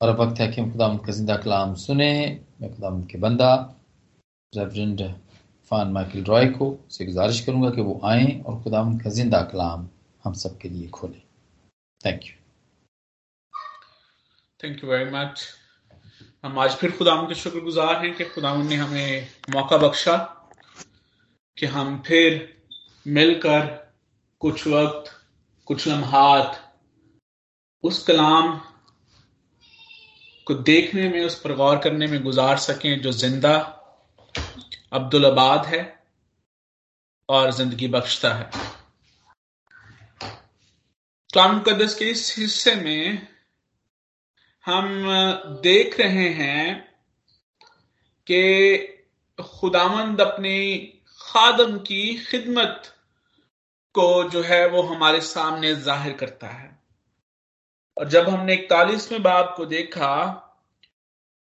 और वक्त है कि हम खुदा का ज़िंदा कलाम सुने। मैं खुदा के बंदा रेवरेंड फान माइकल रॉय को से गुजारिश करूँगा कि वो आए और खुदा का ज़िंदा कलाम हम सब के लिए खोलें। Thank you thank you very much हम आज फिर खुदा के शुक्रगुजार हैं कि खुदा ने हमें मौका बख्शा कि हम फिर मिलकर कुछ वक्त, कुछ लम्हात उस कलाम को देखने में, उस पर गौर करने में गुजार सकें जो ज़िंदा अब्दुल आबाद है और ज़िंदगी बख्शता है। कलाम मुकदस के इस हिस्से में हम देख रहे हैं कि खुदामंद अपनी खादम की खिदमत को जो है वो हमारे सामने ज़ाहिर करता है। और जब हमने इकतालीसवें बाब को देखा,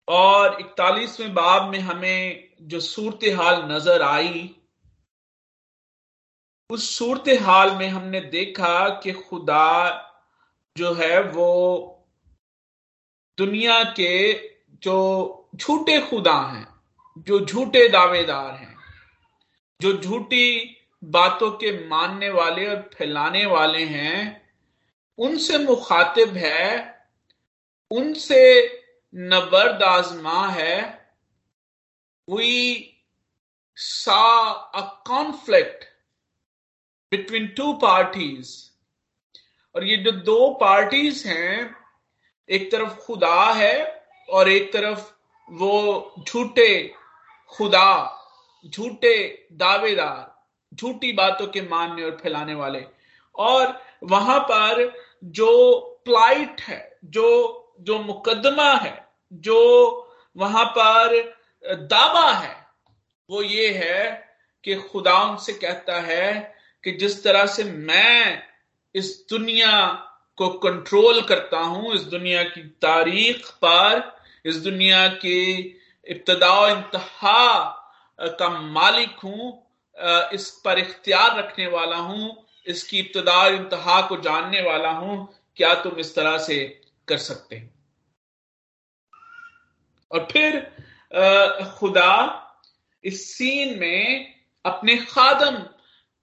और इकतालीसवें बाब में हमें जो सूरत हाल नज़र आई, उस सूरत हाल में हमने देखा कि खुदा जो है वो दुनिया के जो झूठे खुदा हैं, जो झूठे दावेदार हैं, जो झूठी बातों के मानने वाले और फैलाने वाले हैं उनसे मुखातिब है, उनसे नबर्द आजमा है we saw a conflict between two parties और ये जो दो पार्टीज़ हैं, एक तरफ़ खुदा है और एक तरफ़ वो झूठे खुदा, झूठे दावेदार, झूठी बातों के मानने और फैलाने वाले। और वहाँ पर जो प्लाइट है, जो जो मुकदमा है, जो वहाँ पर दावा है, वो ये है कि खुदा उनसे कहता है कि जिस तरह से मैं इस दुनिया को कंट्रोल करता हूँ, इस दुनिया की तारीख पर, इस दुनिया के इब्तदा इंतहा का मालिक हूँ इस पर इख्तियार रखने वाला हूँ इसकी इब्तदा इंतहा को जानने वाला हूँ, क्या तुम इस तरह से कर सकते हैं? और फिर खुदा इस सीन में अपने खादम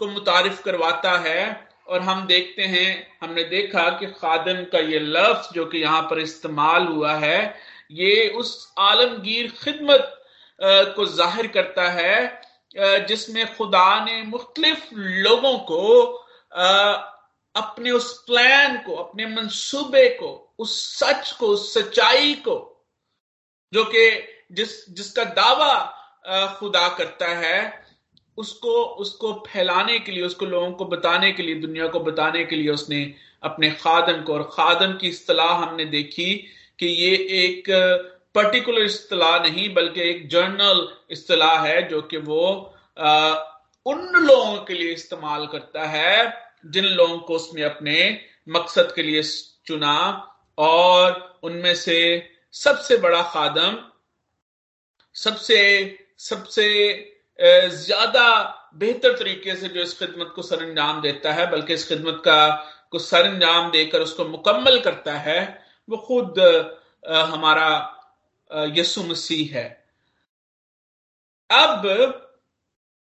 को मुतारिफ करवाता है, और हम देखते हैं, हमने देखा कि खादम का ये लफ्ज जो कि यहाँ पर इस्तेमाल हुआ है, ये उस आलमगीर खिदमत को ज़ाहिर करता है जिसमें खुदा ने मुख्तलिफ़ लोगों को अपने उस प्लान को अपने मंसूबे को उस सच को उस सच्चाई को जो कि जिस जिसका दावा खुदा करता है उसको उसको फैलाने के लिए उसको लोगों को बताने के लिए दुनिया को बताने के लिए उसने अपने खादम को और खादम की इस्तलाह हमने देखी कि ये एक पर्टिकुलर इस्तलाह नहीं बल्कि एक जर्नल इस्तलाह है जो कि वो आ, उन लोगों के लिए इस्तेमाल करता है जिन लोगों को उसने अपने मकसद के लिए चुना और उनमें से सबसे बड़ा खादम, सबसे सबसे ज़्यादा बेहतर तरीके से जो इस खिदमत को सर अंजाम देता है, बल्कि इस खिदमत का, को सर अंजाम देकर उसको मुकम्मल करता है, वो खुद हमारा यसु मसीह है। अब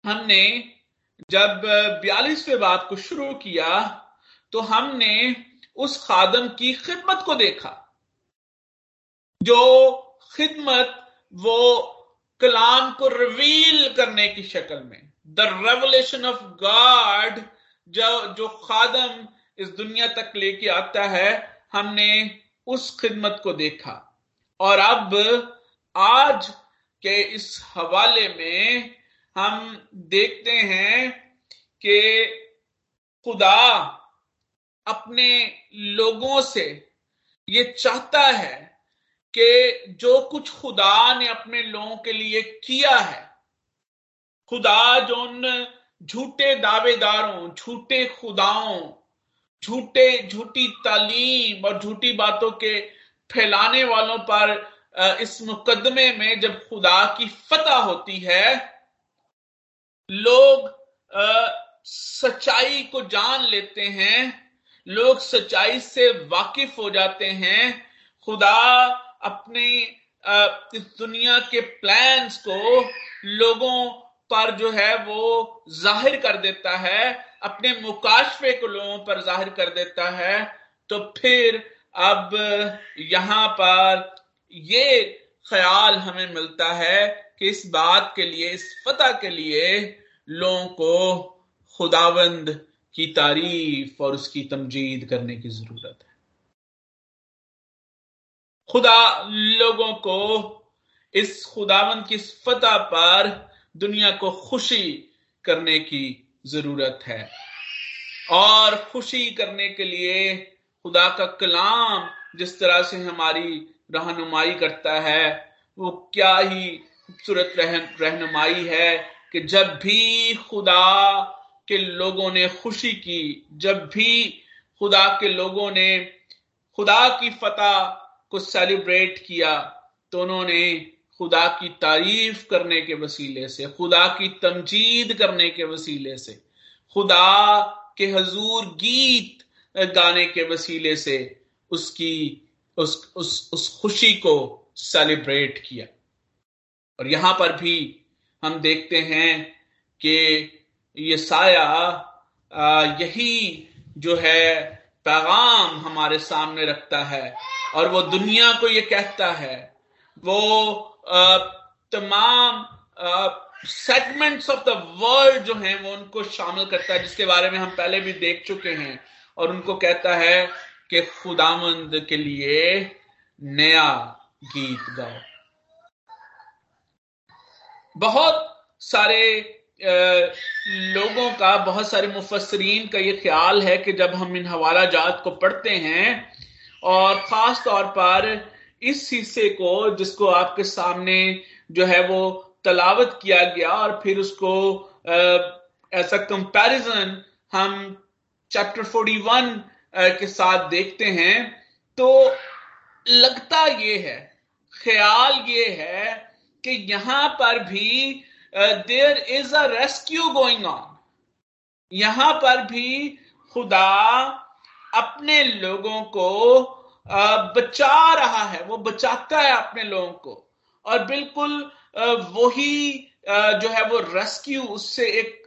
हमने जब बयालीसवें बात को शुरू किया तो हमने उस खादम की खिदमत को देखा। जो खिदमत वो कलाम को रिवील करने की शक्ल में द रेवलेशन ऑफ़ गॉड जो जो खादम इस दुनिया तक लेके आता है, हमने उस खिदमत को देखा। और अब आज के इस हवाले में हम देखते हैं कि खुदा अपने लोगों से ये चाहता है कि जो कुछ खुदा ने अपने लोगों के लिए किया है, खुदा जो उन झूठे दावेदारों, झूठे खुदाओं, झूठे, झूठी तालीम और झूठी बातों के फैलाने वालों पर इस मुकदमे में जब खुदा की फतह होती है लोग सच्चाई को जान लेते हैं, लोग सच्चाई से वाकिफ हो जाते हैं। खुदा अपने इस दुनिया के प्लान्स को लोगों पर जो है वो ज़ाहिर कर देता है, अपने मुकाशफे को लोगों पर ज़ाहिर कर देता है। तो फिर अब यहाँ पर ये ख्याल हमें मिलता है कि इस बात के लिए, इस फतह के लिए लोगों को खुदावंद की तारीफ़ और उसकी तमजीद करने की ज़रूरत है। खुदा लोगों को इस खुदावंद की फतह पर दुनिया को खुशी करने की ज़रूरत है। और खुशी करने के लिए खुदा का कलाम जिस तरह से हमारी रहनुमाई करता है, वो क्या ही खूबसूरत रहनुमाई है कि जब भी खुदा के लोगों ने खुशी की, जब भी खुदा के लोगों ने खुदा की फतह को सेलिब्रेट किया तो उन्होंने खुदा की तारीफ़ करने के वसीले से, खुदा की तमजीद करने के वसीले से, खुदा के हजूर गीत गाने के वसीले से उसकी, उस उस उस खुशी को सेलिब्रेट किया। और यहाँ पर भी हम देखते हैं कि ये साया यही जो है पैगाम हमारे सामने रखता है और वो दुनिया को ये कहता है। वो तमाम सेगमेंट्स ऑफ़ द वर्ल्ड जो हैं, वो उनको शामिल करता है, जिसके बारे में हम पहले भी देख चुके हैं। और उनको कहता है कि खुदामंद के लिए नया गीत गाओ। बहुत सारे लोगों का, बहुत सारे मुफसरीन का ये ख्याल है कि जब हम इन हवाला जात को पढ़ते हैं और ख़ास तौर पर इस हिस्से को जिसको आपके सामने जो है वो तलावत किया गया और फिर उसको, अ कंपैरिजन हम चैप्टर 41 के साथ देखते हैं तो लगता ये है, ख्याल ये है कि यहाँ पर भी there is a rescue going on यहाँ पर भी खुदा अपने लोगों को बचा रहा है। वो बचाता है अपने लोगों को। और बिल्कुल वही जो है वो रेस्क्यू उससे एक,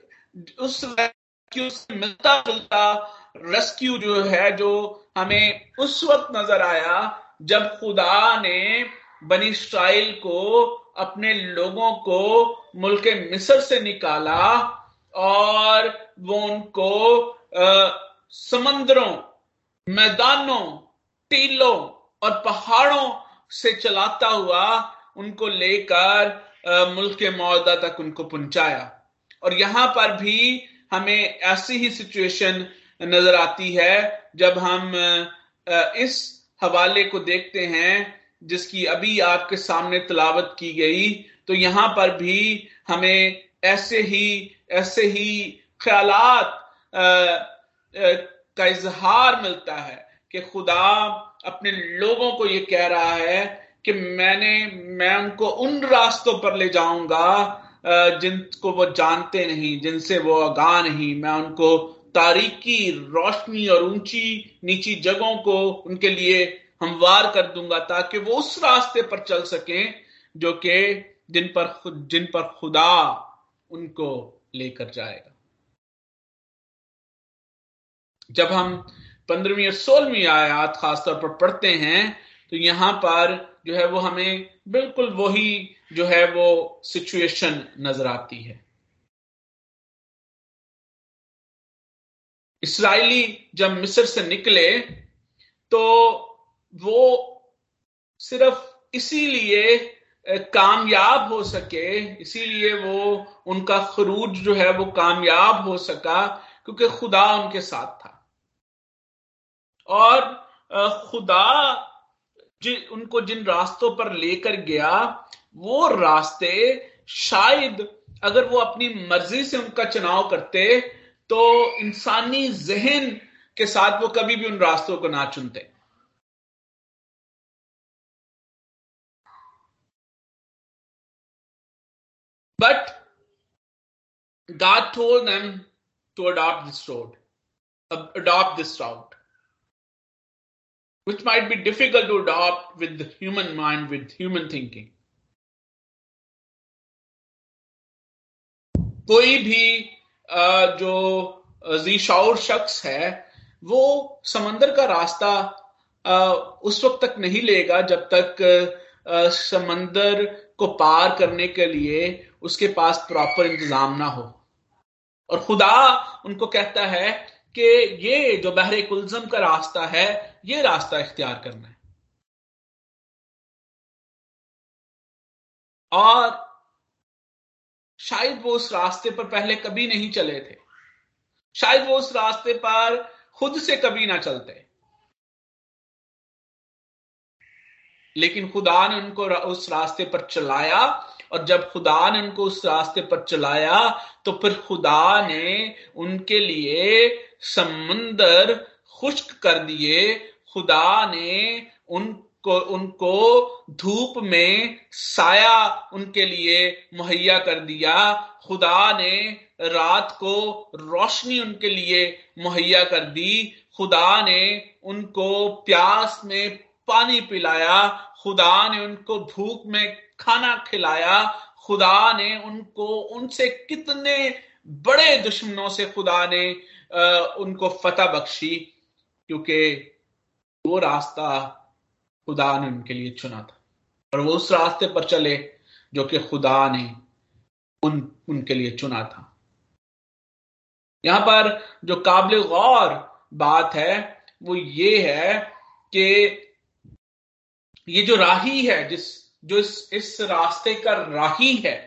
उस रेस्क्यू से मिलता जुलता रेस्क्यू जो है, जो हमें उस वक्त नज़र आया जब खुदा ने बनी इसराइल को अपने लोगों को मुल्क मिस्र से निकाला और वो उनको समंदरों, मैदानों, टीलों और पहाड़ों से चलाता हुआ उनको लेकर मुल्क के मौदा तक उनको पहुँचाया। और यहाँ पर भी हमें ऐसी ही सिचुएशन नज़र आती है जब हम इस हवाले को देखते हैं जिसकी अभी आपके सामने तलावत की गई तो यहाँ पर भी हमें ऐसे ही ऐसे ही ख्याल का इजहार मिलता है कि खुदा अपने लोगों को ये कह रहा है कि मैंने, मैं उनको उन रास्तों पर ले जाऊँगा जिनको वो जानते नहीं, जिनसे वो आगा नहीं। मैं उनको तारीकी, रोशनी और ऊँची, नीची जगहों को उनके लिए हमवार कर दूँगा ताकि वो उस रास्ते पर चल सकें जो कि जिन पर जिन पर खुदा उनको लेकर जाएगा। जब हम पंद्रहवीं और सोलहवीं आयात खासतौर पर पढ़ते हैं तो यहाँ पर जो है वो हमें बिल्कुल वही जो है वो सिचुएशन नज़र आती है। इसराइली जब मिस्र से निकले तो वो सिर्फ़ इसीलिए कामयाब हो सके इसीलिए वो उनका खरूज जो है वो कामयाब हो सका क्योंकि खुदा उनके साथ था। और खुदा जि, उनको जिन रास्तों पर लेकर गया वो रास्ते शायद अगर वो अपनी मर्ज़ी से उनका चुनाव करते तो इंसानी जहन के साथ वो कभी भी उन रास्तों को ना चुनते। But God told them to adopt this road, adopt this route. which might be difficult to adopt with the human mind, with human thinking. कोई भी जो जीशाउर शख्स है वो समंदर का रास्ता उस वक्त तक नहीं लेगा जब तक समंदर को पार करने के लिए उसके पास प्रॉपर इंतज़ाम ना हो। और खुदा उनको कहता है कि ये जो बहरे कुलजम का रास्ता है, ये रास्ता इख्तियार करना है। और शायद वो उस रास्ते पर पहले कभी नहीं चले थे। शायद वो उस रास्ते पर खुद से कभी ना चलते। लेकिन खुदा ने उनको उस रास्ते पर चलाया और जब खुदा ने उनको उस रास्ते पर चलाया तो फिर खुदा ने उनके लिए समंदर खुश्क कर दिए। खुदा ने उनको उनको धूप में साया, उनके लिए मुहैया कर दिया। खुदा ने रात को रोशनी उनके लिए मुहैया कर दी। खुदा ने उनको प्यास में पानी पिलाया। खुदा ने उनको भूख में खाना खिलाया। खुदा ने उनको, उनसे कितने बड़े दुश्मनों से खुदा ने उनको फतह बख्शी, क्योंकि वो रास्ता खुदा ने उनके लिए चुना था। और वो उस रास्ते पर चले जो कि खुदा ने उन, उनके लिए चुना था। यहाँ पर जो काबिल गौर बात है, वो ये है कि ये जो राही है जिस जो इस, इस रास्ते का राही है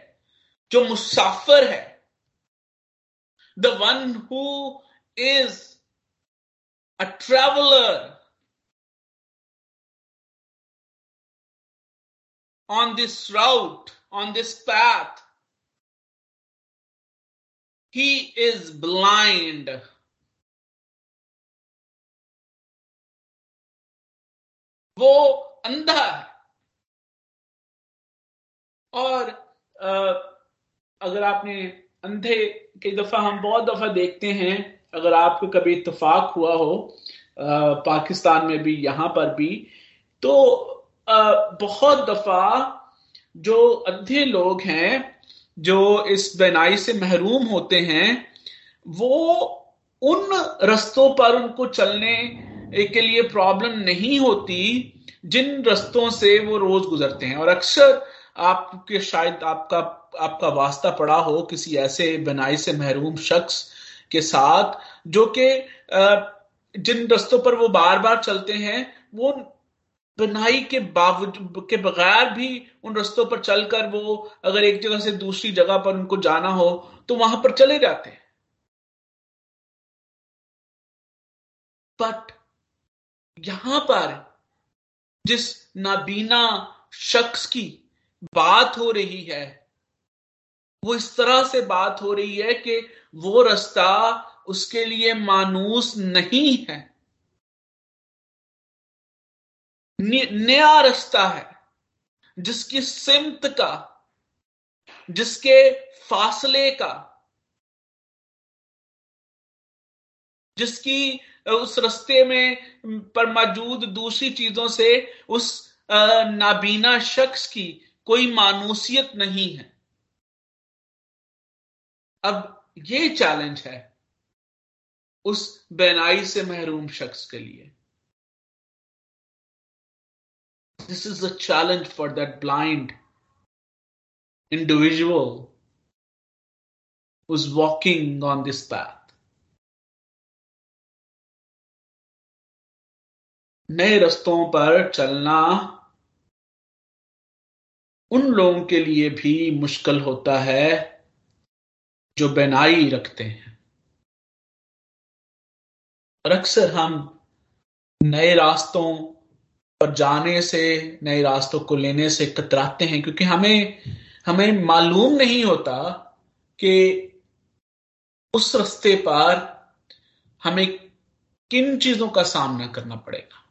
जो मुसाफिर है the one who is a traveller on this route, on this path, he is blind. वो अंधा है। और अगर आपने अंधे कई दफ़ा हम बहुत दफ़ा देखते हैं, अगर आपको कभी इतफाक हुआ हो पाकिस्तान में भी, यहाँ पर भी तो बहुत दफ़ा जो अंधे लोग हैं, जो इस बेनाई से महरूम होते हैं, वो उन रस्तों पर उनको चलने के लिए प्रॉब्लम नहीं होती जिन रस्तों से वो रोज गुजरते हैं, और अक्सर आपके शायद आपका आपका वास्ता पड़ा हो किसी ऐसे बनाई से महरूम शख्स के साथ, जो कि जिन रस्तों पर वो बार बार चलते हैं, वो बनाई के बावजूद के बगैर भी उन रस्तों पर चलकर वो अगर एक जगह से दूसरी जगह पर उनको जाना हो तो वहाँ पर चले जाते हैं। बट यहाँ पर जिस नाबीना शख्स की बात हो रही है, वो इस तरह से बात हो रही है कि वो रास्ता उसके लिए मानूस नहीं है। नया रास्ता है, जिसकी सिमत का, जिसके फासले का, जिसकी उस रस्ते में, पर मौजूद दूसरी चीज़ों से उस नाबीना शख्स की कोई मानूसियत नहीं है अब ये चैलेंज है उस बेनाई से महरूम शख्स के लिए this is a challenge for that blind individual who's walking on this path. नए रस्तों पर चलना उन लोगों के लिए भी मुश्किल होता है जो बेनाई रखते हैं। और अक्सर हम नए रास्तों पर जाने से, नए रास्तों को लेने से कतराते हैं, क्योंकि हमें हमें मालूम नहीं होता कि उस रास्ते पर हमें किन चीज़ों का सामना करना पड़ेगा।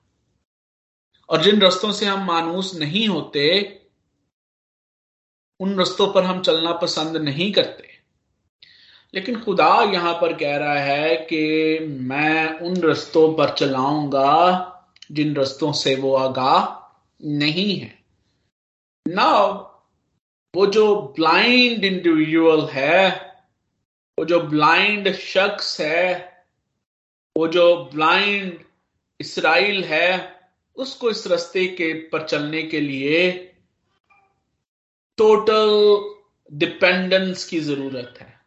और जिन रस्तों से हम मानूस नहीं होते, उन रस्तों पर हम चलना पसंद नहीं करते। लेकिन खुदा यहाँ पर कह रहा है कि मैं उन रस्तों पर चलाऊँगा जिन रस्तों से वो आगाह नहीं है। ना वो जो ब्लाइंड इंडिविजुअल है, वो जो ब्लाइंड शख्स है, वो जो ब्लाइंड इसराइल है उसको इस रास्ते के पर चलने के लिए टोटल डिपेंडेंस की ज़रूरत है।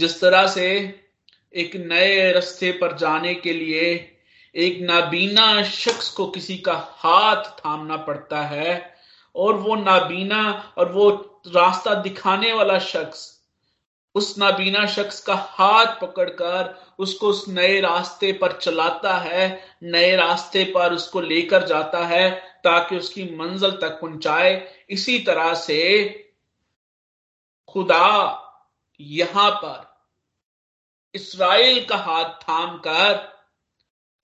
जिस तरह से एक नए रास्ते पर जाने के लिए एक नाबीना शख्स को किसी का हाथ थामना पड़ता है और वो नाबीना और वो रास्ता दिखाने वाला शख्स उस नाबीना शख्स का हाथ पकड़कर उसको उस नए रास्ते पर चलाता है, नए रास्ते पर उसको लेकर जाता है ताकि उसकी मंजिल तक पहुँचाए। इसी तरह से खुदा यहाँ पर इसराइल का हाथ थाम कर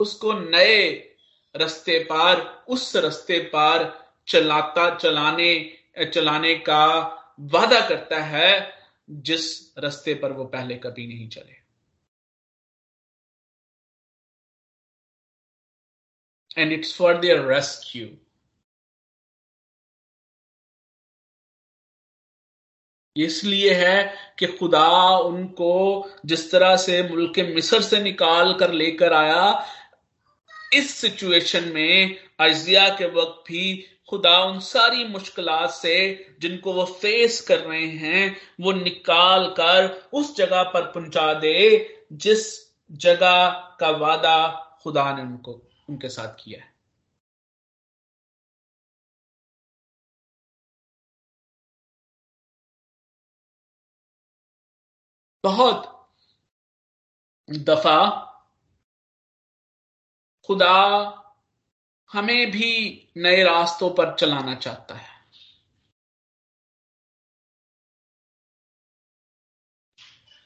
उसको नए रस्ते पर, उस रस्ते पर चलाता, चलाने चलाने का वादा करता है। जिस रस्ते पर वो पहले कभी नहीं चले। And it's for their rescue इसलिए है कि खुदा उनको जिस तरह से मुल्क मिस्र से निकाल कर लेकर आया, इस सिचुएशन में अजिया के वक्त भी खुदा उन सारी मुश्किल से जिनको वो फेस कर रहे हैं, वो निकाल कर उस जगह पर पहुँचा दे, जिस जगह का वादा खुदा ने उनको, उनके साथ किया है। बहुत दफ़ा खुदा हमें भी नए रास्तों पर चलाना चाहता है।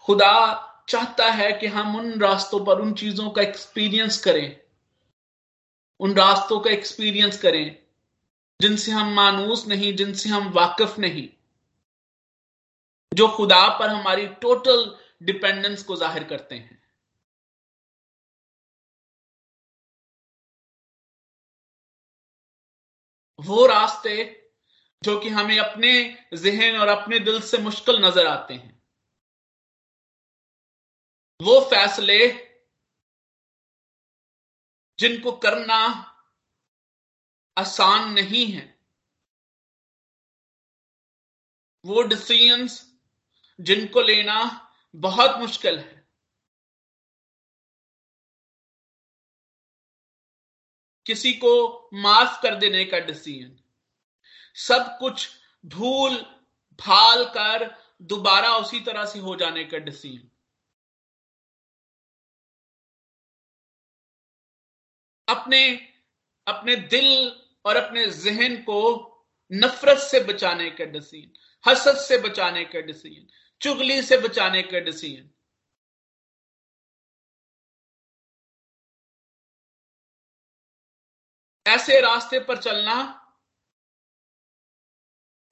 खुदा चाहता है कि हम उन रास्तों पर उन चीज़ों का एक्सपीरियंस करें, उन रास्तों का एक्सपीरियंस करें, जिनसे हम मानूस नहीं, जिनसे हम वाकिफ नहीं, जो खुदा पर हमारी टोटल डिपेंडेंस को ज़ाहिर करते हैं। वो रास्ते जो कि हमें अपने जहन और अपने दिल से मुश्किल नज़र आते हैं। वो फैसले जिनको करना आसान नहीं है, वो डिसीजंस जिनको लेना बहुत मुश्किल है। किसी को माफ़ कर देने का डिसीज़न सब कुछ भूल भाल कर दोबारा उसी तरह से हो जाने का डिसीज़न अपने अपने दिल और अपने जहन को नफरत से बचाने का डिसीज़न हसद से बचाने का डिसीज़न चुगली से बचाने का डिसीज़न ऐसे रास्ते पर चलना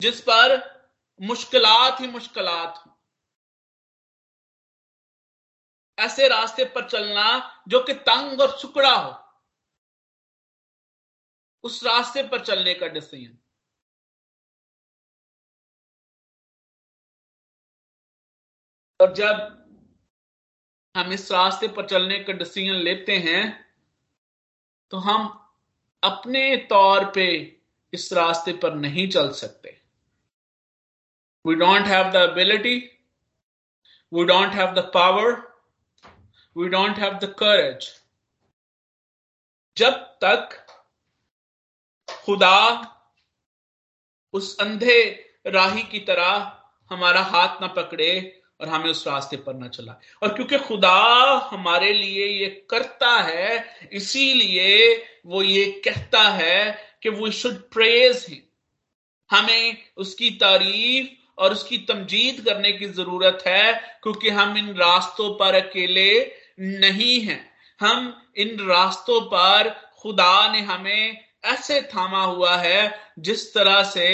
जिस पर मुश्किलात ही मुश्किलात हो। ऐसे रास्ते पर चलना जो कि तंग और सुकड़ा हो। उस रास्ते पर चलने का डिसीज़न और जब हम इस रास्ते पर चलने का डिसीज़न लेते हैं तो हम अपने तौर पे इस रास्ते पर नहीं चल सकते। We don't have the ability we don't have the power we don't have the courage जब तक खुदा उस अंधे राही की तरह हमारा हाथ ना पकड़े और हमें उस रास्ते पर ना चला। और क्योंकि खुदा हमारे लिए ये करता है, इसीलिए वो ये कहता है कि वो शुड प्रेज है हमें उसकी तारीफ़ और उसकी तमजीद करने की ज़रूरत है, क्योंकि हम इन रास्तों पर अकेले नहीं हैं। हम इन रास्तों पर खुदा ने हमें ऐसे थामा हुआ है जिस तरह से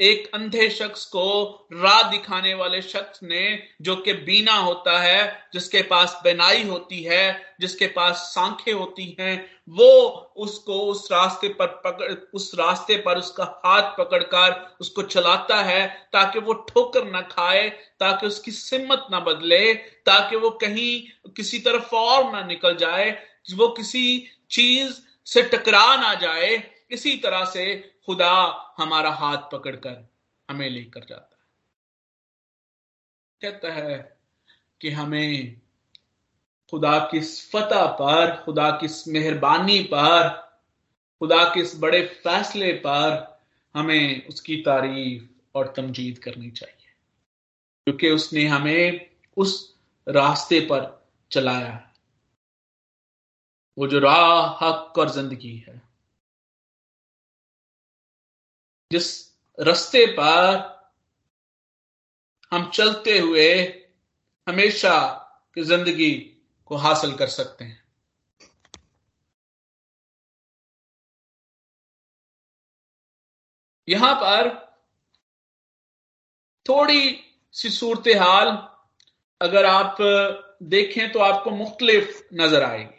एक अंधे शख्स को राह दिखाने वाले शख्स ने, जो कि बीना होता है, जिसके पास बेनाई होती है, जिसके पास सांखें होती हैं, वो उसको उस रास्ते पर पकड़, उस रास्ते पर उसका हाथ पकड़कर उसको चलाता है, ताकि वो ठोकर ना खाए, ताकि उसकी सिम्मत ना बदले, ताकि वो कहीं किसी तरफ़ और ना निकल जाए, वो किसी चीज़ से टकरा ना जाए, इसी तरह से खुदा हमारा हाथ पकड़कर हमें लेकर जाता है। कहता है कि हमें खुदा की फतह पर, खुदा की मेहरबानी पर, खुदा के इस बड़े फैसले पर हमें उसकी तारीफ़ और तमजीद करनी चाहिए। क्योंकि उसने हमें उस रास्ते पर चलाया वो जो राह हक और ज़िंदगी है। जिस रस्ते पर हम चलते हुए हमेशा की ज़िंदगी को हासिल कर सकते हैं। यहाँ पर थोड़ी सी सूरत हाल अगर आप देखें तो आपको मुख्तलिफ़ नज़र आएगी।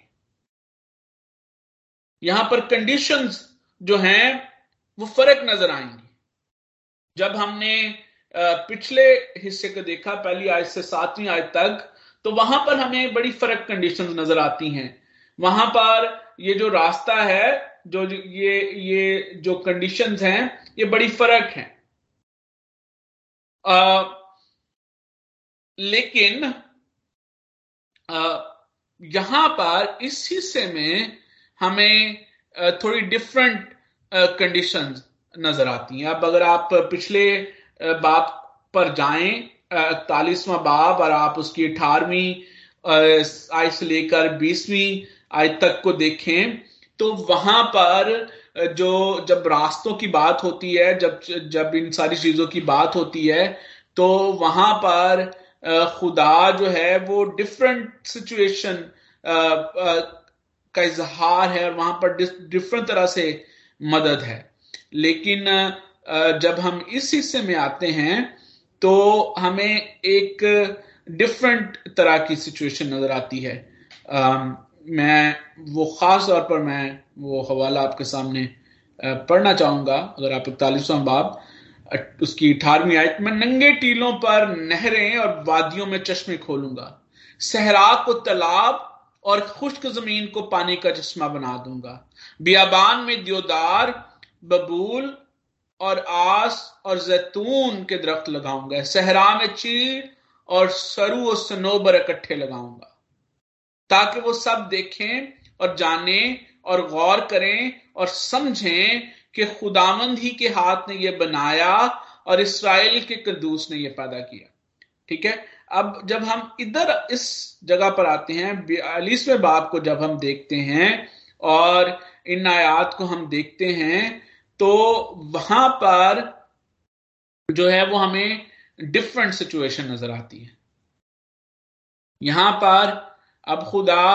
यहाँ पर कंडीशंस जो हैं वो फ़र्क नज़र आएँगी। जब हमने पिछले हिस्से को देखा पहली आयत से सातवीं आयत तक तो वहाँ पर हमें बड़ी फ़र्क कंडीशंस नज़र आती हैं। वहाँ पर ये जो रास्ता है जो ये ये जो कंडीशंस हैं ये बड़ी फ़र्क है। आ, लेकिन आ, यहाँ पर इस हिस्से में हमें थोड़ी डिफरेंट कंडीशंस नज़र आती हैं। अब अगर आप पिछले बाप पर जाएँ इकतालीसवां बाब और आप उसकी अठारहवीं आय से लेकर बीसवीं आय तक को देखें तो वहाँ पर जो, जब रास्तों की बात होती है, जब जब इन सारी चीज़ों की बात होती है तो वहाँ पर खुदा जो है वो डिफरेंट सिचुएशन का इजहार है और वहाँ पर डिफरेंट तरह से मदद है। लेकिन जब हम इस हिस्से में आते हैं तो हमें एक डिफरेंट तरह की सिचुएशन नज़र आती है। आ, मैं वो खास तौर पर मैं वो हवाला आपके सामने पढ़ना चाहूँगा अगर आप इकतालीसवां बाब। उसकी अठारहवीं आयत में नंगे टीलों पर नहरें और वादियों में चश्मे खोलूँगा। सहरा को तालाब और खुश्क ज़मीन को पानी का चश्मा बना दूँगा। बियाबान में दियोदार, बबूल और आस और जैतून के दरख्त लगाऊँगा। सहरा में चीड़ और सरू और सनोबर इकट्ठे लगाऊँगा। ताकि वो सब देखें और जाने और गौर करें और समझें कि खुदामंद ही के हाथ ने यह बनाया और इसराइल के कदूस ने यह पैदा किया। ठीक है? अब जब हम इधर इस जगह पर आते हैं, बयालीसवें बाप को जब हम देखते हैं और इन आयात को हम देखते हैं तो वहाँ पर जो है वो हमें डिफरेंट सिचुएशन नज़र आती है। यहाँ पर अब खुदा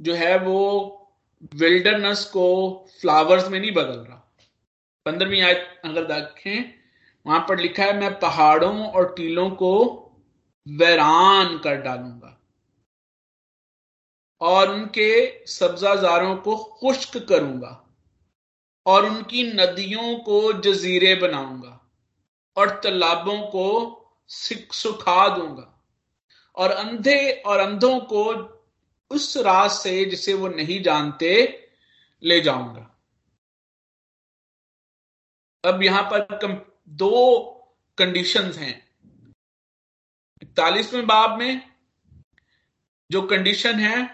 जो है वो विल्डरनेस को फ्लावर्स में नहीं बदल रहा। पंद्रहवीं आयत अगर देखें, वहाँ पर लिखा है, मैं पहाड़ों और टीलों को वैरान कर डालूँगा। और उनके सब्जाजारों को खुश्क करूँगा। और उनकी नदियों को जजीरे बनाऊँगा। और तालाबों को सुखा दूँगा। और अंधे और अंधों को उस रात से जिसे वो नहीं जानते, ले जाऊँगा। अब यहाँ पर दो कंडीशंस हैं। इकतालीसवें बाब में जो कंडीशन है,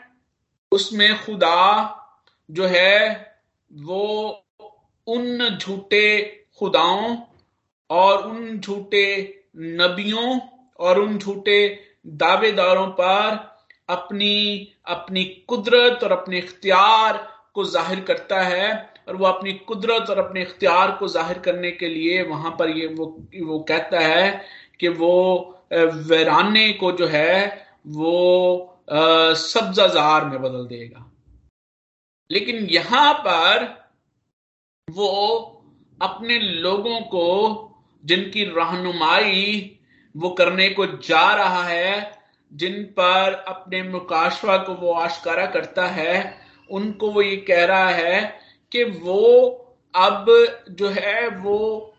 उसमें खुदा जो है, वो उन झूठे खुदाओं और उन झूठे नबियों और उन झूठे दावेदारों पर अपनी अपनी कुदरत और अपने इख्तियार को ज़ाहिर करता है और वो अपनी कुदरत और अपने इख्तियार को ज़ाहिर करने के लिए वहाँ पर ये वो वो कहता है कि वो वैराने को जो है, वो सब्जाजार में बदल देगा। लेकिन यहाँ पर वो अपने लोगों को, जिनकी रहनुमाई वो करने को जा रहा है, जिन पर अपने मुकाशवा को वो आशकारा करता है, उनको वो ये कह रहा है कि वो अब जो है, वो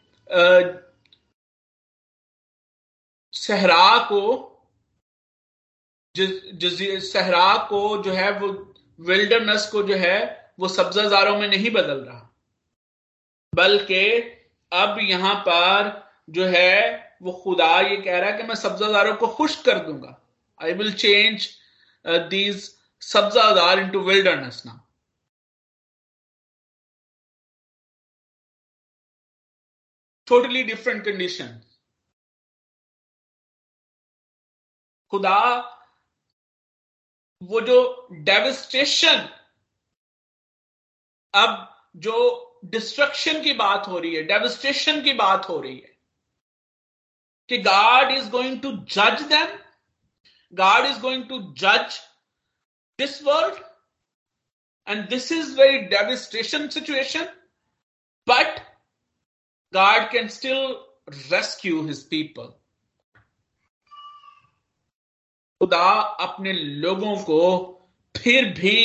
सहरा को सहरा को जो है वो विल्डरनेस को जो है वो सब्जाजारों में नहीं बदल रहा। बल्कि अब यहाँ पर जो है वो खुदा ये कह रहा है कि मैं सब्जादारों को खुश कर दूँगा। आई विल चेंज दीज सब्जादार इनटू विल्डरनेस ना टोटली डिफरेंट कंडीशन खुदा, वो जो डेविस्टेशन अब जो डिस्ट्रक्शन की बात हो रही है डेविस्टेशन की बात हो रही है, कि गॉड इज़ गोइंग टू जज them God is going to जज this world and this is very devastation situation but God can still rescue his people खुदा अपने लोगों को फिर भी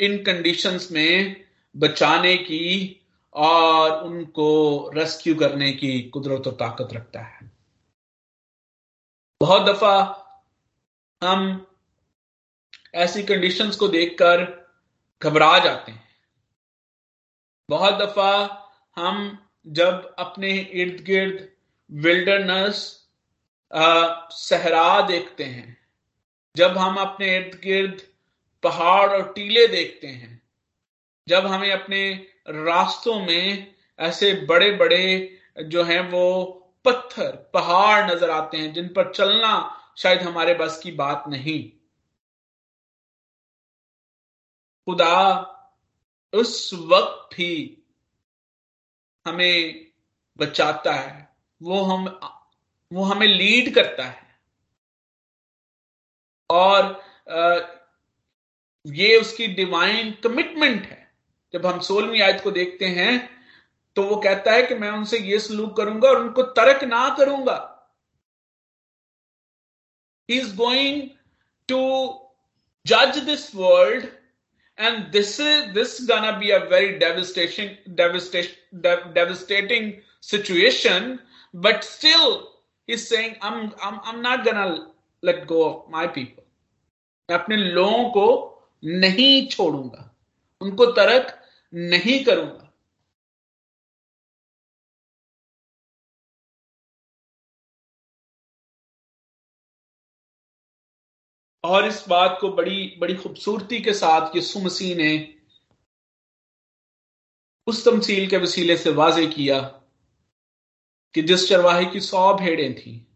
इन कंडीशंस में बचाने की और उनको रेस्क्यू करने की कुदरत और ताकत रखता है। बहुत दफ़ा हम ऐसी कंडीशंस को देखकर घबरा जाते हैं। बहुत दफ़ा हम जब अपने इर्द गिर्द विल्डरनेस सहरा देखते हैं जब हम अपने इर्द गिर्द पहाड़ और टीले देखते हैं, जब हमें अपने रास्तों में ऐसे बड़े बड़े जो हैं वो पत्थर, पहाड़ नज़र आते हैं, जिन पर चलना शायद हमारे बस की बात नहीं। खुदा उस वक्त भी हमें बचाता है, वो हम, वो हमें लीड करता है। और ये उसकी डिवाइन कमिटमेंट है जब हम सोलहवीं आयत को देखते हैं तो वो कहता है कि मैं उनसे ये सलूक करूँगा और उनको तर्क ना करूँगा इज़ गोइंग टू जज this world and this is this gonna be a very devastation devastating situation but still is saying I'm, I'm, I'm not gonna let go of my people. मैं अपने लोगों को नहीं छोड़ूँगा, उनको तरक नहीं करूँगा। और इस बात को बड़ी बड़ी खूबसूरती के साथ यीशु मसीह ने उस तमसील के वसीले से वाजे किया कि जिस चरवाहे की सौ भेड़ें थी,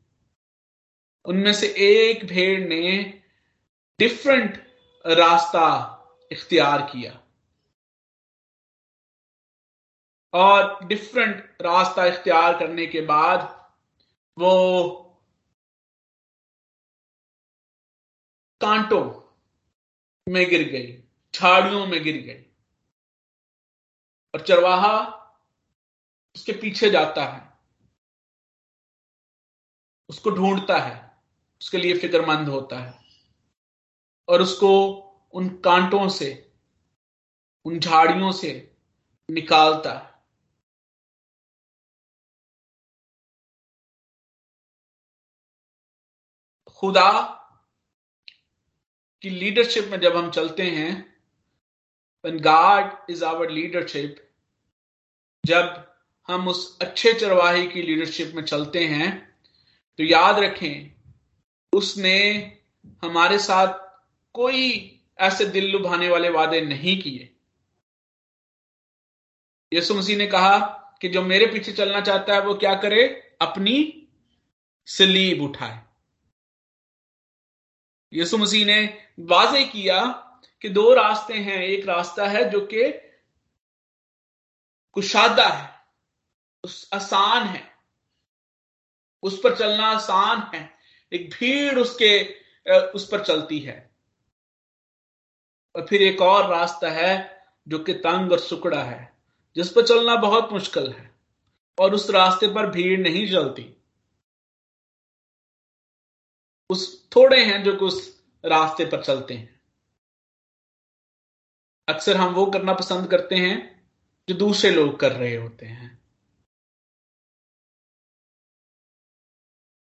उनमें से एक भेड़ ने डिफरेंट रास्ता इख्तियार किया। और डिफरेंट रास्ता इख्तियार करने के बाद वो कांटों में गिर गई, झाड़ियों में गिर गई। और चरवाहा उसके पीछे जाता है। उसको ढूंढता है, उसके लिए फिक्रमंद होता है। और उसको उन कांटों से, उन झाड़ियों से निकालता खुदा की लीडरशिप में जब हम चलते हैं, when God is our leadership, जब हम उस अच्छे चरवाही की लीडरशिप में चलते हैं तो याद रखें, उसने हमारे साथ कोई ऐसे दिल लुभाने वाले वादे नहीं किए। यसु मसीह ने कहा कि जो मेरे पीछे चलना चाहता है, वो क्या करे? अपनी सलीब उठाए। यसु मसीह ने वाजे किया कि दो रास्ते हैं। एक रास्ता है जो कि कुशादा है, उस आसान है, उस पर चलना आसान है। एक भीड़ उसके उस पर चलती है। और फिर एक और रास्ता है जो कि तंग और सुकड़ा है, जिस पर चलना बहुत मुश्किल है और उस रास्ते पर भीड़ नहीं चलती। उस थोड़े हैं जो कि उस रास्ते पर चलते हैं। अक्सर हम वो करना पसंद करते हैं जो दूसरे लोग कर रहे होते हैं।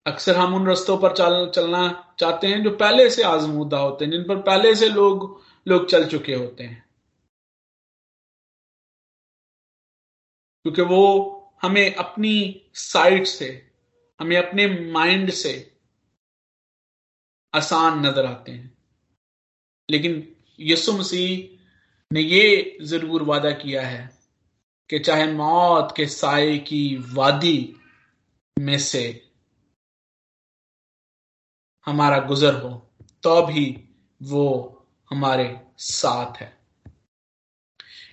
अक्सर हम उन रस्तों पर चल, चलना चाहते हैं जो पहले से आजमूदा होते हैं, जिन पर पहले से लोग लोग चल चुके होते हैं। क्योंकि वो हमें अपनी साइड से, हमें अपने माइंड से आसान नज़र आते हैं। लेकिन यसु मसीह ने ये ज़रूर वादा किया है कि चाहे मौत के साय की वादी में से हमारा गुजर हो तो भी वो हमारे साथ है।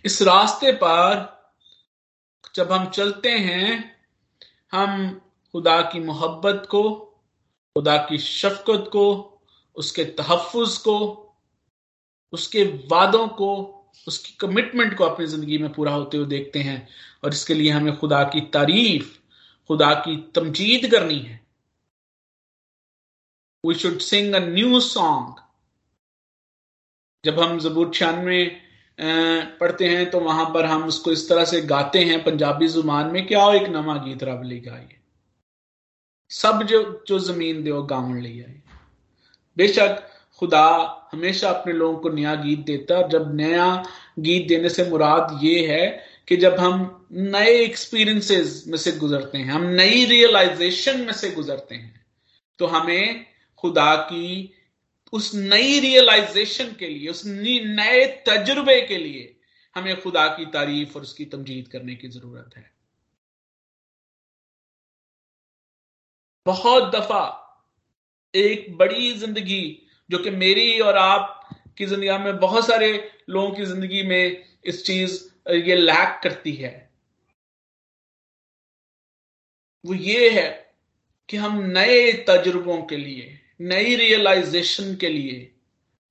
इस रास्ते पर जब हम चलते हैं, हम खुदा की मोहब्बत को, खुदा की शफकत को, उसके तहफ़ को, उसके वादों को, उसकी कमिटमेंट को अपनी ज़िंदगी में पूरा होते हुए देखते हैं और इसके लिए हमें खुदा की तारीफ़, खुदा की तमजीद करनी है। We should sing a new song जब हम जबूर छियानवे पढ़ते हैं तो वहाँ पर हम उसको इस तरह से गाते हैं, पंजाबी ज़ुबान में, क्या एक नवा गीत रब ले गाइए सब जो जो ज़मीन दे गावन ले आए बेशक खुदा हमेशा अपने लोगों को नया गीत देता है जब नया गीत देने से मुराद ये है कि जब हम नए एक्सपीरियंसेस में से गुजरते हैं, हम नई रियलाइजेशन में से गुजरते हैं तो हमें खुदा की उस नई रियलाइजेशन के लिए, उस नए तजुर्बे के लिए हमें खुदा की तारीफ़ और उसकी तमजीद करने की ज़रूरत है। बहुत दफ़ा एक बड़ी ज़िंदगी जो कि मेरी और आप की ज़िंदगी में बहुत सारे लोगों की ज़िंदगी में इस चीज़, ये लैक करती है। वो ये है कि हम नए तजुर्बों के लिए नई रियलाइजेशन के लिए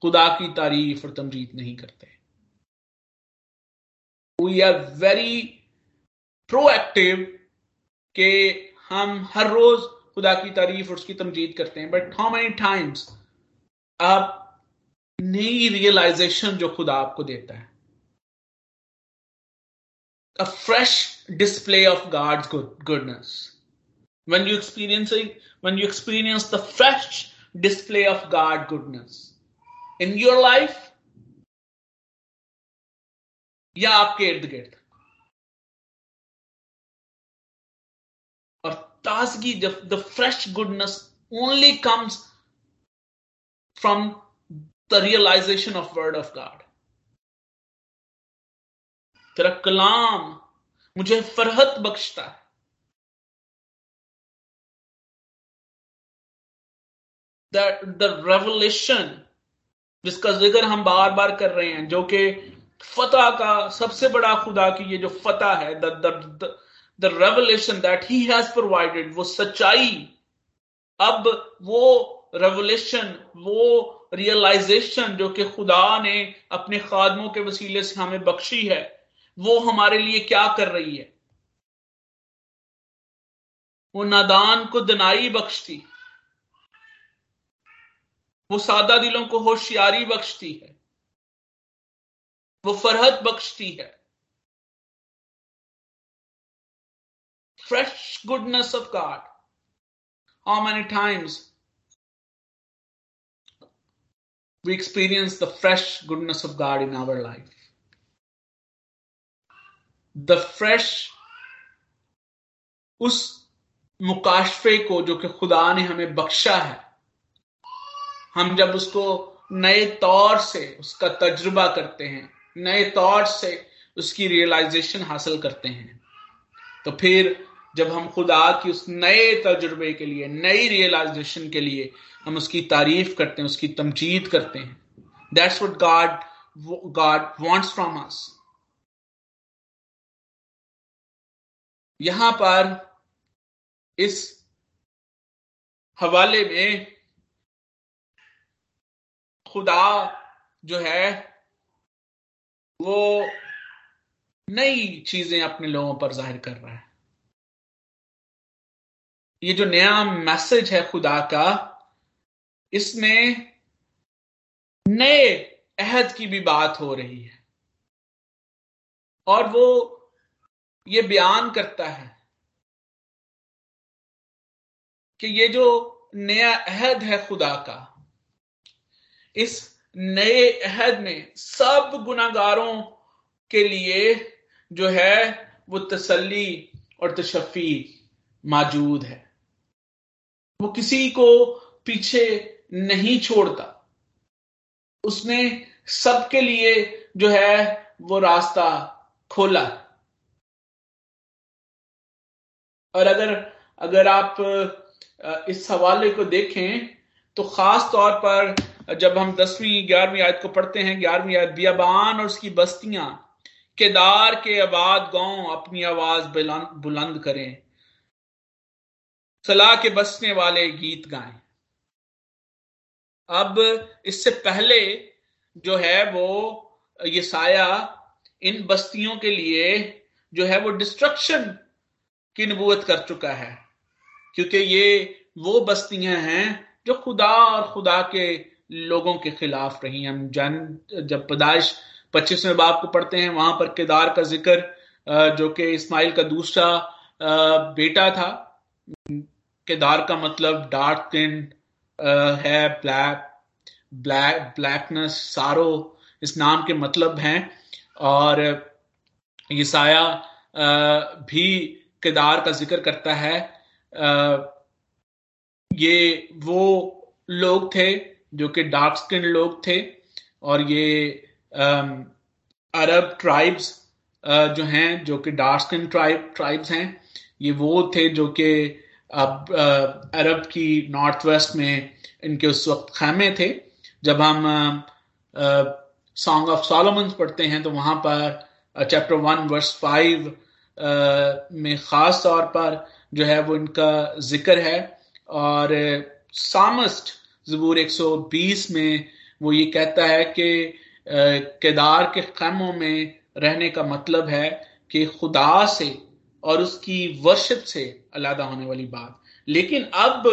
खुदा की तारीफ़ और तमजीद नहीं करते। वी आर वेरी प्रोएक्टिव के हम हर रोज खुदा की तारीफ़ और उसकी तमजीद करते हैं बट हाउ मेनी टाइम्स आप नई रियलाइजेशन जो खुदा आपको देता है। A fresh display of God's goodness when you experiencing when you experience the fresh display of God goodness. In your life, या आपके इर्द गिर्द। और ताजगी the fresh goodness only comes from the realization of word of God तेरा कलाम मुझे फरहत बख्शता है। द रेवोल्यूशन जिसका ज़िक्र हम बार बार कर रहे हैं, जो कि फतह का सबसे बड़ा खुदा की ये जो फतह है the revolution that he has provided वो सच्चाई, अब वो रेवोल्यूशन वो रियलाइजेशन जो कि खुदा ने अपने खादमों के वसीले से हमें बख्शी है, वो हमारे लिए क्या कर रही है? वो नादान को दनाई बख्शती। वो सादा दिलों को होशियारी बख्शती है। वो फरहत बख्शती है। Fresh goodness of God how many times we experience the fresh goodness of God in our life. The fresh, उस मुकाशफे को जो कि खुदा ने हमें बख्शा है हम जब उसको नए तौर से, उसका तजुर्बा करते हैं, नए तौर से उसकी रियलाइजेशन हासिल करते हैं तो फिर जब हम खुदा की उस नए तजुर्बे के लिए, नई रियलाइजेशन के लिए हम उसकी तारीफ़ करते हैं, उसकी तमजीद करते हैं। That's what God God wants from us यहाँ पर इस हवाले में खुदा जो है, वो नई चीज़ें अपने लोगों पर ज़ाहिर कर रहा है। ये जो नया मैसेज है खुदा का, इसमें नए अहद की भी बात हो रही है। और वो ये बयान करता है कि ये जो नया अहद है खुदा का इस नए अहद में सब गुनागारों के लिए जो है, वो तसल्ली और तशफी मौजूद है। वो किसी को पीछे नहीं छोड़ता। उसने सबके लिए जो है, वो रास्ता खोला। और अगर अगर आप इस हवाले को देखें तो खास तौर पर जब हम दसवीं, ग्यारहवीं आयत को पढ़ते हैं, ग्यारहवीं आयत, बियाबान और उसकी बस्तियाँ, केदार के आबाद गाँव अपनी आवाज़ बुलंद करें। सलाह के बसने वाले गीत गाएँ। अब इससे पहले जो है वो ये साया इन बस्तियों के लिए जो है वो डिस्ट्रक्शन की नबूत कर चुका है। क्योंकि ये वो बस्तियाँ हैं जो खुदा और खुदा के लोगों के खिलाफ रही हम जन, जब पैदाइश पच्चीसवें बाप को पढ़ते हैं, वहाँ पर केदार का ज़िक्र जो कि इस्माइल का दूसरा बेटा था। केदार का मतलब डार्क स्किन है, ब्लैक ब्लैक, ब्लैकनेस, सारो, इस नाम के मतलब हैं। और ईसाया भी केदार का ज़िक्र करता है। ये वो लोग थे जो कि डार्क स्किन लोग थे, और ये अरब ट्राइब्स जो हैं, जो कि डार्क स्किन ट्राइब ट्राइब्स हैं, ये वो थे जो कि अब अरब की नॉर्थ वेस्ट में इनके उस वक्त खेमे थे। जब हम सॉन्ग ऑफ़ सोलोमन पढ़ते हैं तो वहाँ पर चैप्टर वन वर्स फाइव में खास तौर पर जो है वो इनका ज़िक्र है। और सामस्ट जबूर 120 में वो ये कहता है कि केदार के खैमों में रहने का मतलब है कि खुदा से और उसकी वर्शिप से अलादा होने वाली बात। लेकिन अब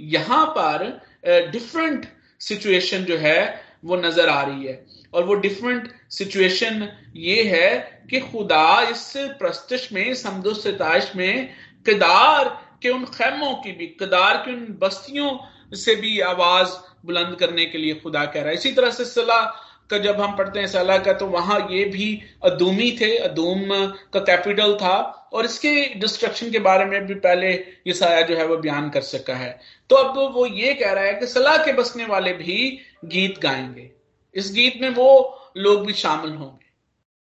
यहाँ पर डिफरेंट सिचुएशन जो है, वो नज़र आ रही है। और वो डिफरेंट सिचुएशन ये है कि खुदा इस प्रस्तश में समदोस्ताइश में, किदार के उन खैमों की भी, किदार की उन बस्तियों से भी आवाज़ बुलंद करने के लिए खुदा कह रहा है। इसी तरह से सलाह का जब हम पढ़ते हैं, सलाह का तो वहाँ ये भी अदूमी थे, अदूम का कैपिटल था, और इसके डिस्ट्रक्शन के बारे में भी पहले ये साया जो है वो बयान कर सका है। तो अब वो ये कह रहा है कि सलाह के बसने वाले भी गीत गाएँगे। इस गीत में वो लोग भी शामिल होंगे।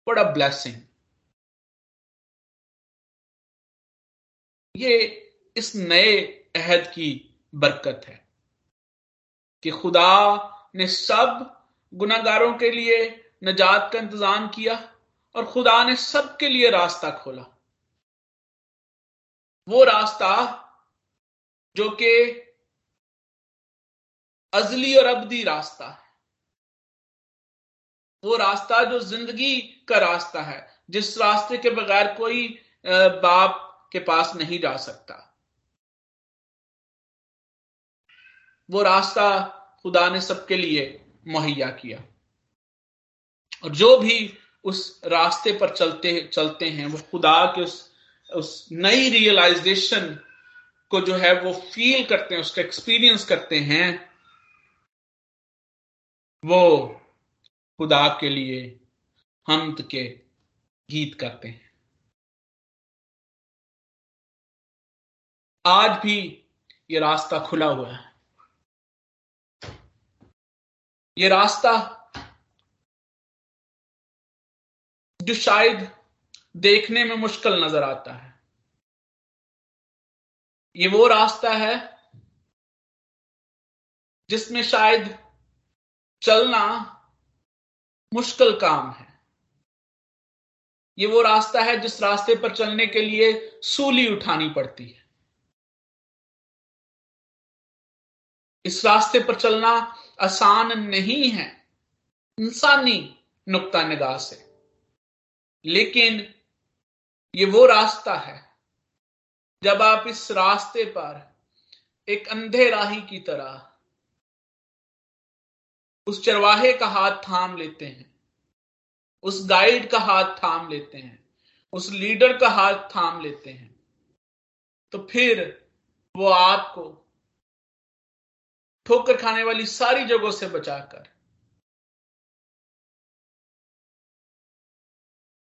बड़ा ब्लेसिंग ये इस नए अहद की बरकत है। कि खुदा ने सब गुनागारों के लिए नजात का इंतज़ाम किया और खुदा ने सबके लिए रास्ता खोला। वो रास्ता जो कि अजली और अबदी रास्ता है। वो रास्ता जो ज़िंदगी का रास्ता है, जिस रास्ते के बगैर कोई बाप के पास नहीं जा सकता। वो रास्ता खुदा ने सबके लिए मुहैया किया। और जो भी उस रास्ते पर चलते चलते हैं, वो खुदा के उस उस नई रियलाइजेशन को जो है वो फील करते हैं, उसका एक्सपीरियंस करते हैं, वो खुदा के लिए हम के गीत करते हैं। आज भी ये रास्ता खुला हुआ है। ये रास्ता जो शायद देखने में मुश्किल नज़र आता है। ये वो रास्ता है जिसमें शायद चलना मुश्किल काम है। ये वो रास्ता है जिस रास्ते पर चलने के लिए सूली उठानी पड़ती है। इस रास्ते पर चलना आसान नहीं है। इंसानी नुक्ता निगाह से। लेकिन ये वो रास्ता है, जब आप इस रास्ते पर एक अंधे राही की तरह उस चरवाहे का हाथ थाम लेते हैं, उस गाइड का हाथ थाम लेते हैं, उस लीडर का हाथ थाम लेते हैं तो फिर वो आपको ठोकर खाने वाली सारी जगहों से बचाकर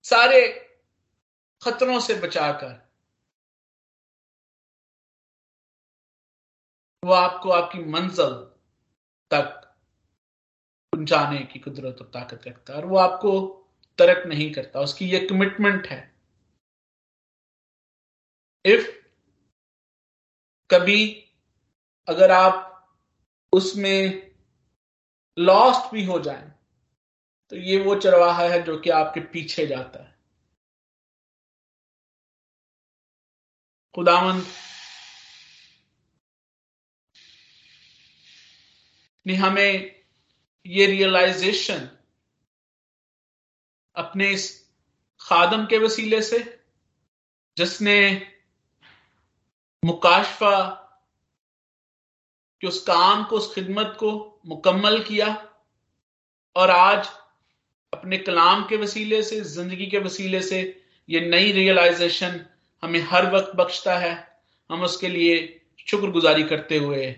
सारे खतरों से बचाकर वो आपको आपकी मंजिल तक पहुँचाने की कुदरत और ताकत रखता है और वो आपको तरक नहीं करता। उसकी ये कमिटमेंट है। इफ़ कभी अगर आप उसमें लॉस्ट भी हो जाए। तो ये वो चरवाहा है जो कि आपके पीछे जाता है। खुदावंत ने हमें ये रियलाइजेशन अपने इस खादम के वसीले से, जिसने मुकाशफा कि उस काम को, उस खिदमत को मुकम्मल किया और आज अपने कलाम के वसीले से, ज़िंदगी के वसीले से ये नई रियलाइजेशन हमें हर वक्त बख्शता है। हम उसके लिए शुक्रगुजारी करते हुए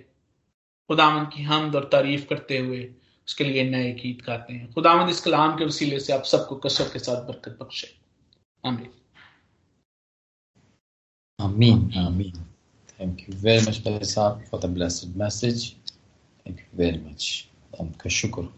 खुदावन की हमद और तारीफ़ करते हुए उसके लिए नए गीत गाते हैं। खुदावंद, इस कलाम के वसीले से आप सबको कसरत के साथ बरकत बख्शे। आमीन। आमीन आमीन। Thank you very much, Faisal, for the blessed message. Thank you very much. And kashukr.